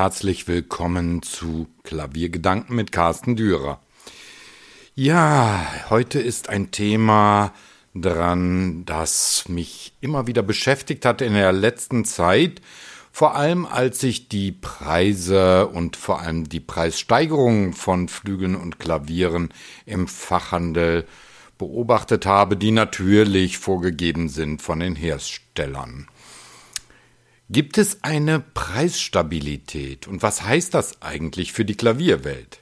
Herzlich willkommen zu Klaviergedanken mit Carsten Dürer. Ja, heute ist ein Thema dran, das mich immer wieder beschäftigt hat in der letzten Zeit, vor allem als ich die Preise und vor allem die Preissteigerungen von Flügeln und Klavieren im Fachhandel beobachtet habe, die natürlich vorgegeben sind von den Herstellern. Gibt es eine Preisstabilität? Und was heißt das eigentlich für die Klavierwelt?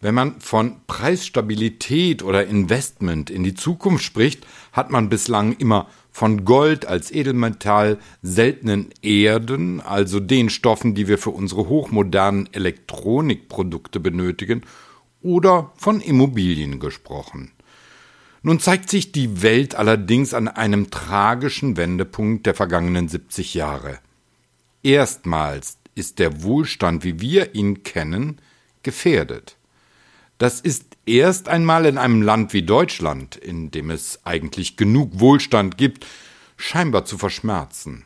Wenn man von Preisstabilität oder Investment in die Zukunft spricht, hat man bislang immer von Gold als Edelmetall, seltenen Erden, also den Stoffen, die wir für unsere hochmodernen Elektronikprodukte benötigen, oder von Immobilien gesprochen. Nun zeigt sich die Welt allerdings an einem tragischen Wendepunkt der vergangenen 70 Jahre. Erstmals ist der Wohlstand, wie wir ihn kennen, gefährdet. Das ist erst einmal in einem Land wie Deutschland, in dem es eigentlich genug Wohlstand gibt, scheinbar zu verschmerzen.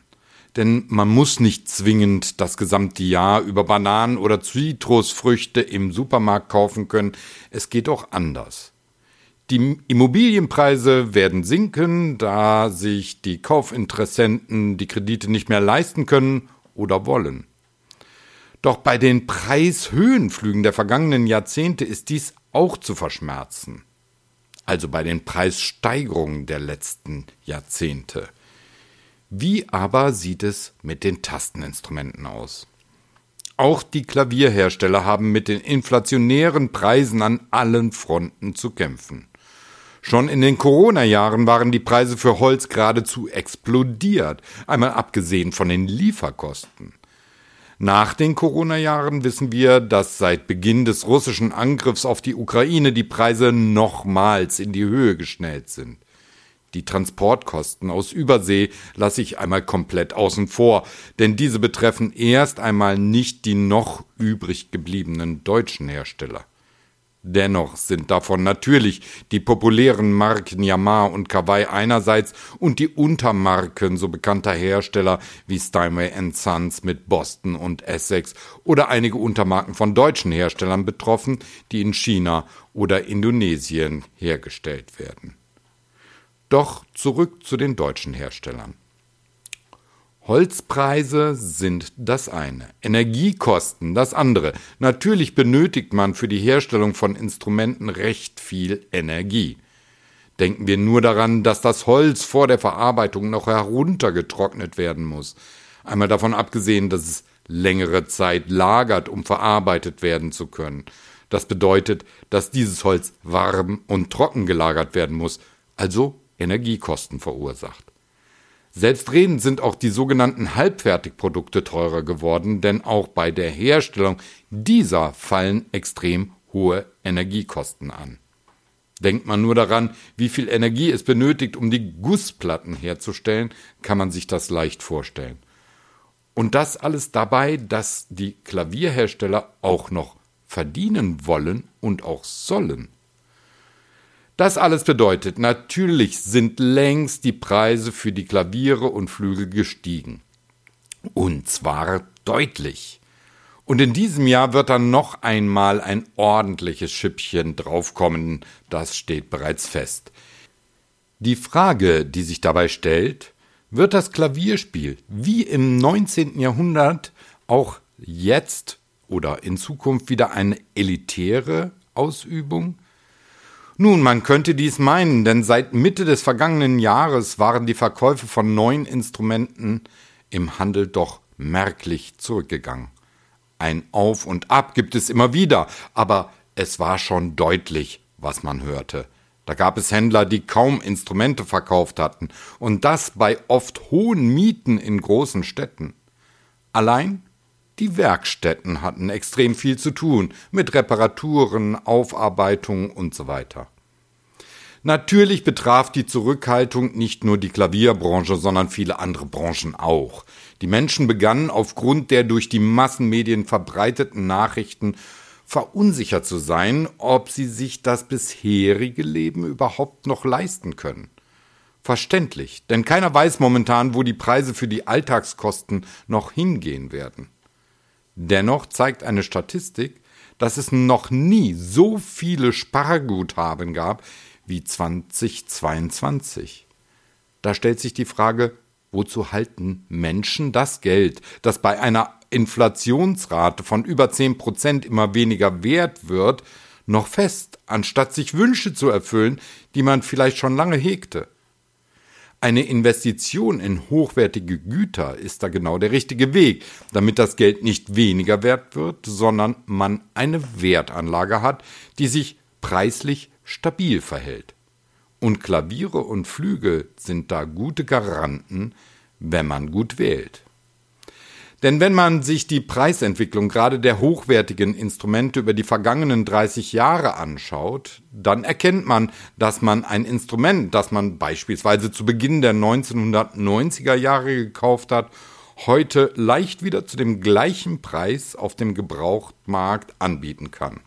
Denn man muss nicht zwingend das gesamte Jahr über Bananen oder Zitrusfrüchte im Supermarkt kaufen können, es geht auch anders. Die Immobilienpreise werden sinken, da sich die Kaufinteressenten die Kredite nicht mehr leisten können oder wollen. Doch bei den Preishöhenflügen der vergangenen Jahrzehnte ist dies auch zu verschmerzen. Also bei den Preissteigerungen der letzten Jahrzehnte. Wie aber sieht es mit den Tasteninstrumenten aus? Auch die Klavierhersteller haben mit den inflationären Preisen an allen Fronten zu kämpfen. Schon in den Corona-Jahren waren die Preise für Holz geradezu explodiert, einmal abgesehen von den Lieferkosten. Nach den Corona-Jahren wissen wir, dass seit Beginn des russischen Angriffs auf die Ukraine die Preise nochmals in die Höhe geschnellt sind. Die Transportkosten aus Übersee lasse ich einmal komplett außen vor, denn diese betreffen erst einmal nicht die noch übrig gebliebenen deutschen Hersteller. Dennoch sind davon natürlich die populären Marken Yamaha und Kawai einerseits und die Untermarken so bekannter Hersteller wie Steinway Sons mit Boston und Essex oder einige Untermarken von deutschen Herstellern betroffen, die in China oder Indonesien hergestellt werden. Doch zurück zu den deutschen Herstellern. Holzpreise sind das eine, Energiekosten das andere. Natürlich benötigt man für die Herstellung von Instrumenten recht viel Energie. Denken wir nur daran, dass das Holz vor der Verarbeitung noch heruntergetrocknet werden muss. Einmal davon abgesehen, dass es längere Zeit lagert, um verarbeitet werden zu können. Das bedeutet, dass dieses Holz warm und trocken gelagert werden muss, also Energiekosten verursacht. Selbstredend sind auch die sogenannten Halbfertigprodukte teurer geworden, denn auch bei der Herstellung dieser fallen extrem hohe Energiekosten an. Denkt man nur daran, wie viel Energie es benötigt, um die Gussplatten herzustellen, kann man sich das leicht vorstellen. Und das alles dabei, dass die Klavierhersteller auch noch verdienen wollen und auch sollen. Das alles bedeutet, natürlich sind längst die Preise für die Klaviere und Flügel gestiegen. Und zwar deutlich. Und in diesem Jahr wird dann noch einmal ein ordentliches Schippchen draufkommen, das steht bereits fest. Die Frage, die sich dabei stellt, wird das Klavierspiel wie im 19. Jahrhundert auch jetzt oder in Zukunft wieder eine elitäre Ausübung? Nun, man könnte dies meinen, denn seit Mitte des vergangenen Jahres waren die Verkäufe von neuen Instrumenten im Handel doch merklich zurückgegangen. Ein Auf und Ab gibt es immer wieder, aber es war schon deutlich, was man hörte. Da gab es Händler, die kaum Instrumente verkauft hatten, und das bei oft hohen Mieten in großen Städten. Allein die Werkstätten hatten extrem viel zu tun mit Reparaturen, Aufarbeitung und so weiter. Natürlich betraf die Zurückhaltung nicht nur die Klavierbranche, sondern viele andere Branchen auch. Die Menschen begannen aufgrund der durch die Massenmedien verbreiteten Nachrichten verunsichert zu sein, ob sie sich das bisherige Leben überhaupt noch leisten können. Verständlich, denn keiner weiß momentan, wo die Preise für die Alltagskosten noch hingehen werden. Dennoch zeigt eine Statistik, dass es noch nie so viele Sparguthaben gab wie 2022. Da stellt sich die Frage, wozu halten Menschen das Geld, das bei einer Inflationsrate von über 10 Prozent immer weniger wert wird, noch fest, anstatt sich Wünsche zu erfüllen, die man vielleicht schon lange hegte. Eine Investition in hochwertige Güter ist da genau der richtige Weg, damit das Geld nicht weniger wert wird, sondern man eine Wertanlage hat, die sich preislich stabil verhält. Und Klaviere und Flügel sind da gute Garanten, wenn man gut wählt. Denn wenn man sich die Preisentwicklung gerade der hochwertigen Instrumente über die vergangenen 30 Jahre anschaut, dann erkennt man, dass man ein Instrument, das man beispielsweise zu Beginn der 1990er Jahre gekauft hat, heute leicht wieder zu dem gleichen Preis auf dem Gebrauchtmarkt anbieten kann.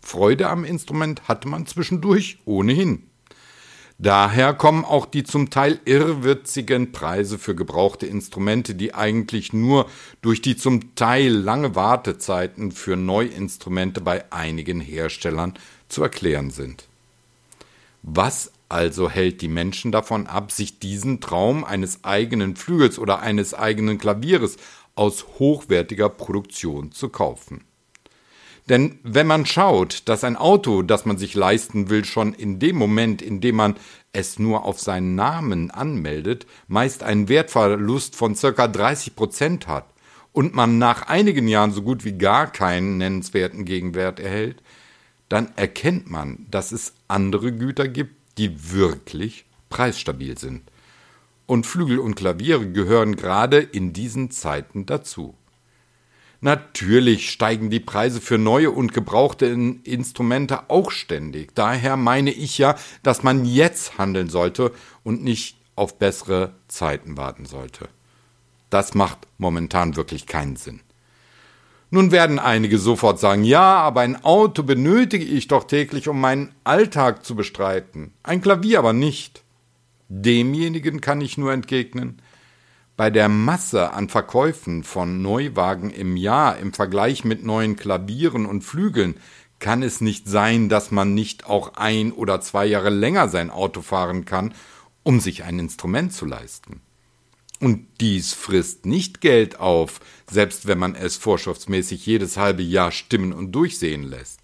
Freude am Instrument hatte man zwischendurch ohnehin. Daher kommen auch die zum Teil irrwitzigen Preise für gebrauchte Instrumente, die eigentlich nur durch die zum Teil lange Wartezeiten für Neuinstrumente bei einigen Herstellern zu erklären sind. Was also hält die Menschen davon ab, sich diesen Traum eines eigenen Flügels oder eines eigenen Klavieres aus hochwertiger Produktion zu kaufen? Denn wenn man schaut, dass ein Auto, das man sich leisten will, schon in dem Moment, in dem man es nur auf seinen Namen anmeldet, meist einen Wertverlust von circa 30 Prozent hat und man nach einigen Jahren so gut wie gar keinen nennenswerten Gegenwert erhält, dann erkennt man, dass es andere Güter gibt, die wirklich preisstabil sind. Und Flügel und Klaviere gehören gerade in diesen Zeiten dazu. Natürlich steigen die Preise für neue und gebrauchte Instrumente auch ständig. Daher meine ich ja, dass man jetzt handeln sollte und nicht auf bessere Zeiten warten sollte. Das macht momentan wirklich keinen Sinn. Nun werden einige sofort sagen, ja, aber ein Auto benötige ich doch täglich, um meinen Alltag zu bestreiten, ein Klavier aber nicht. Demjenigen kann ich nur entgegnen, bei der Masse an Verkäufen von Neuwagen im Jahr im Vergleich mit neuen Klavieren und Flügeln kann es nicht sein, dass man nicht auch ein oder zwei Jahre länger sein Auto fahren kann, um sich ein Instrument zu leisten. Und dies frisst nicht Geld auf, selbst wenn man es vorschriftsmäßig jedes halbe Jahr stimmen und durchsehen lässt.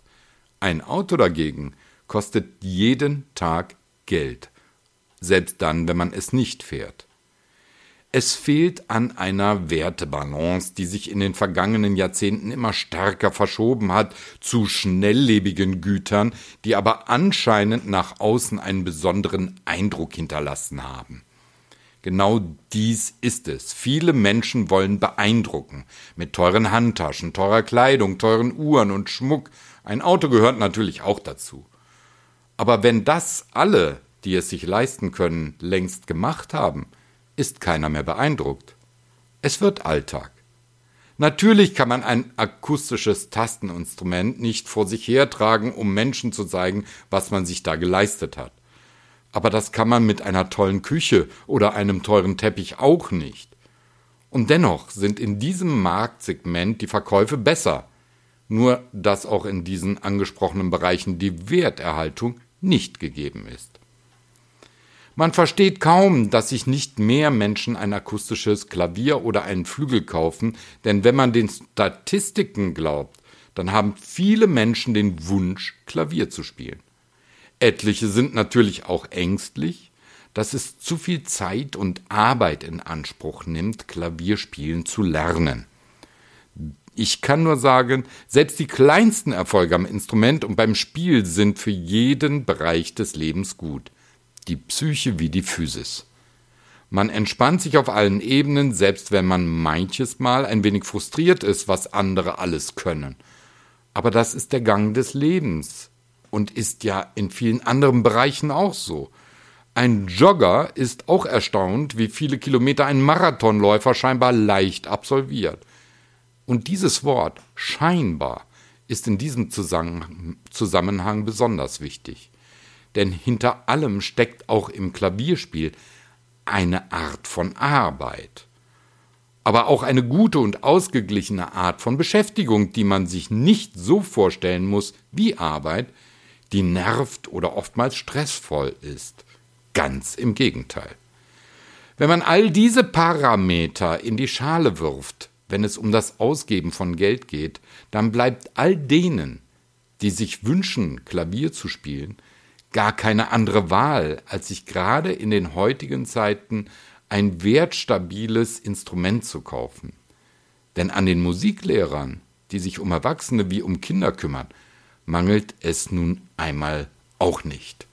Ein Auto dagegen kostet jeden Tag Geld, selbst dann, wenn man es nicht fährt. Es fehlt an einer Wertebalance, die sich in den vergangenen Jahrzehnten immer stärker verschoben hat zu schnelllebigen Gütern, die aber anscheinend nach außen einen besonderen Eindruck hinterlassen haben. Genau dies ist es. Viele Menschen wollen beeindrucken. Mit teuren Handtaschen, teurer Kleidung, teuren Uhren und Schmuck. Ein Auto gehört natürlich auch dazu. Aber wenn das alle, die es sich leisten können, längst gemacht haben, ist keiner mehr beeindruckt. Es wird Alltag. Natürlich kann man ein akustisches Tasteninstrument nicht vor sich hertragen, um Menschen zu zeigen, was man sich da geleistet hat. Aber das kann man mit einer tollen Küche oder einem teuren Teppich auch nicht. Und dennoch sind in diesem Marktsegment die Verkäufe besser, nur dass auch in diesen angesprochenen Bereichen die Werterhaltung nicht gegeben ist. Man versteht kaum, dass sich nicht mehr Menschen ein akustisches Klavier oder einen Flügel kaufen, denn wenn man den Statistiken glaubt, dann haben viele Menschen den Wunsch, Klavier zu spielen. Etliche sind natürlich auch ängstlich, dass es zu viel Zeit und Arbeit in Anspruch nimmt, Klavierspielen zu lernen. Ich kann nur sagen, selbst die kleinsten Erfolge am Instrument und beim Spiel sind für jeden Bereich des Lebens gut die Psyche wie die Physis. Man entspannt sich auf allen Ebenen, selbst wenn man manches Mal ein wenig frustriert ist, was andere alles können. Aber das ist der Gang des Lebens und ist ja in vielen anderen Bereichen auch so. Ein Jogger ist auch erstaunt, wie viele Kilometer ein Marathonläufer scheinbar leicht absolviert. Und dieses Wort scheinbar ist in diesem Zusammenhang besonders wichtig denn hinter allem steckt auch im Klavierspiel eine Art von Arbeit. aber auch eine gute und ausgeglichene Art von Beschäftigung, die man sich nicht so vorstellen muss wie Arbeit, die nervt oder oftmals stressvoll ist. Ganz im Gegenteil. Wenn man all diese Parameter in die Schale wirft, wenn es um das Ausgeben von Geld geht, dann bleibt all denen, die sich wünschen, Klavier zu spielen, gar keine andere Wahl, als sich gerade in den heutigen Zeiten ein wertstabiles Instrument zu kaufen. Denn an den Musiklehrern, die sich um Erwachsene wie um Kinder kümmern, mangelt es nun einmal auch nicht.